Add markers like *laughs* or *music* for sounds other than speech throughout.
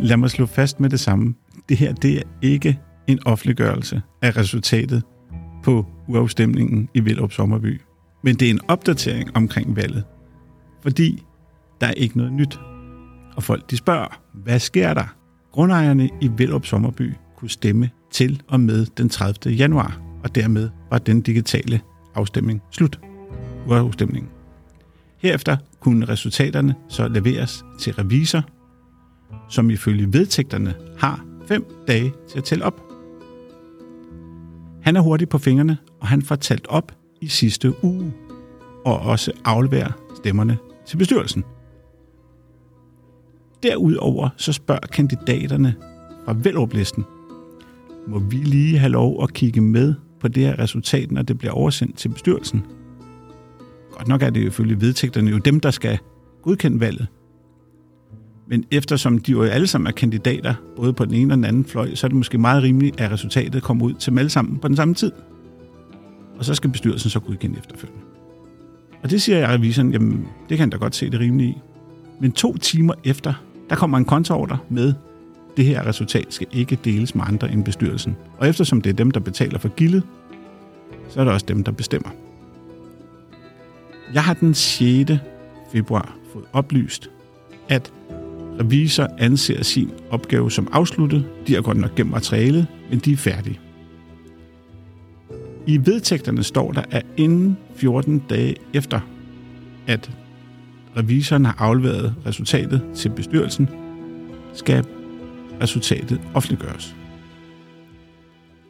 lad mig slå fast med det samme. Det her, det er ikke en offentliggørelse af resultatet på uafstemningen i Vildrup Sommerby. Men det er en opdatering omkring valget. Fordi der er ikke noget nyt. Og folk de spørger, hvad sker der? Grundejerne i Vildrup Sommerby kunne stemme til og med den 30. januar, og dermed var den digitale afstemning slut. Uafstemningen. Herefter kunne resultaterne så leveres til revisor, som ifølge vedtægterne har fem dage til at tælle op. Han er hurtig på fingrene, og han får talt op i sidste uge, og også afleverer stemmerne til bestyrelsen. Derudover så spørger kandidaterne fra Vælrup-listen, må vi lige have lov at kigge med på det her resultat, når det bliver oversendt til bestyrelsen? Godt nok er det jo ifølge vedtægterne jo dem, der skal godkende valget. Men eftersom de jo alle sammen er kandidater, både på den ene og den anden fløj, så er det måske meget rimeligt, at resultatet kommer ud til dem alle sammen på den samme tid. Og så skal bestyrelsen så godkende efterfølgende. Og det siger jeg revisoren, jamen det kan han da godt se det rimelige i. Men to timer efter, der kommer en kontoorder med, det her resultat skal ikke deles med andre end bestyrelsen. Og eftersom det er dem, der betaler for gildet, så er det også dem, der bestemmer. Jeg har den 6. februar fået oplyst, at revisor anser sin opgave som afsluttet. De har godt nok gennem materialet, men de er færdige. I vedtægterne står der, at inden 14 dage efter, at revisoren har afleveret resultatet til bestyrelsen, skal resultatet offentliggøres.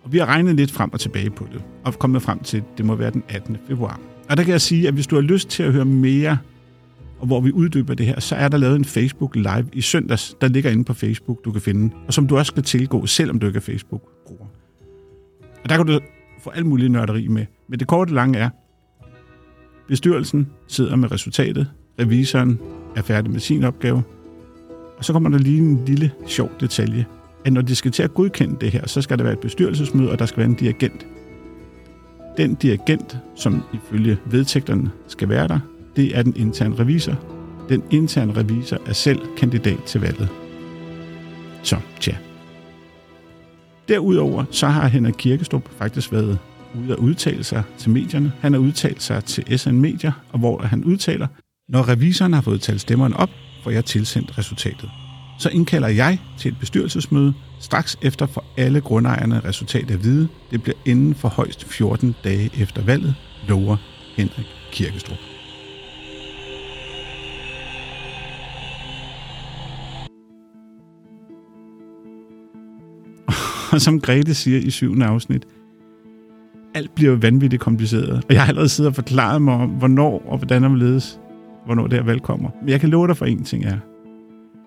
Og vi har regnet lidt frem og tilbage på det, og kommet frem til, at det må være den 18. februar. Og der kan jeg sige, at hvis du har lyst til at høre mere, og hvor vi uddyber det her, så er der lavet en Facebook Live i søndags, der ligger inde på Facebook, du kan finde, og som du også skal tilgå, selvom du ikke er Facebook-bruger. Og der kan du få alt muligt nørderi med. Men det korte lange er, bestyrelsen sidder med resultatet, revisoren er færdig med sin opgave, og så kommer der lige en lille sjov detalje, at når de skal til at godkende det her, så skal der være et bestyrelsesmøde, og der skal være en dirigent. Den dirigent, som ifølge vedtægterne skal være der, det er den interne revisor. Den interne revisor er selv kandidat til valget. Så, tja. Derudover så har Henrik Kirkestrup faktisk været ude at udtale sig til medierne. Han har udtalt sig til SN Medier, og hvor han udtaler, når revisoren har fået talt stemmerne op, får jeg tilsendt resultatet. Så indkalder jeg til et bestyrelsesmøde straks efter for alle grundejerne resultatet at vide. Det bliver inden for højst 14 dage efter valget, lover Henrik Kirkestrup. *laughs* Og som Grete siger i syvende afsnit, alt bliver vanvittigt kompliceret. Og jeg har allerede siddet og forklaret mig om, hvornår og hvordan og ledes, hvornår det her valg kommer. Men jeg kan love dig for en ting er,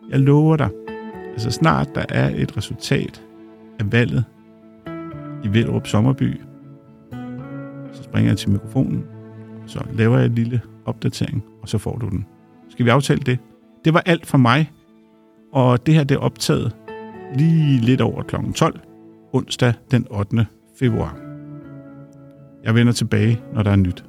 jeg lover dig, altså snart der er et resultat af valget i Vellerup Sommerby, så springer jeg til mikrofonen, så laver jeg en lille opdatering, og så får du den. Skal vi aftale det? Det var alt for mig, og det her det er optaget lige lidt over kl. 12, onsdag den 8. februar. Jeg vender tilbage, når der er nyt.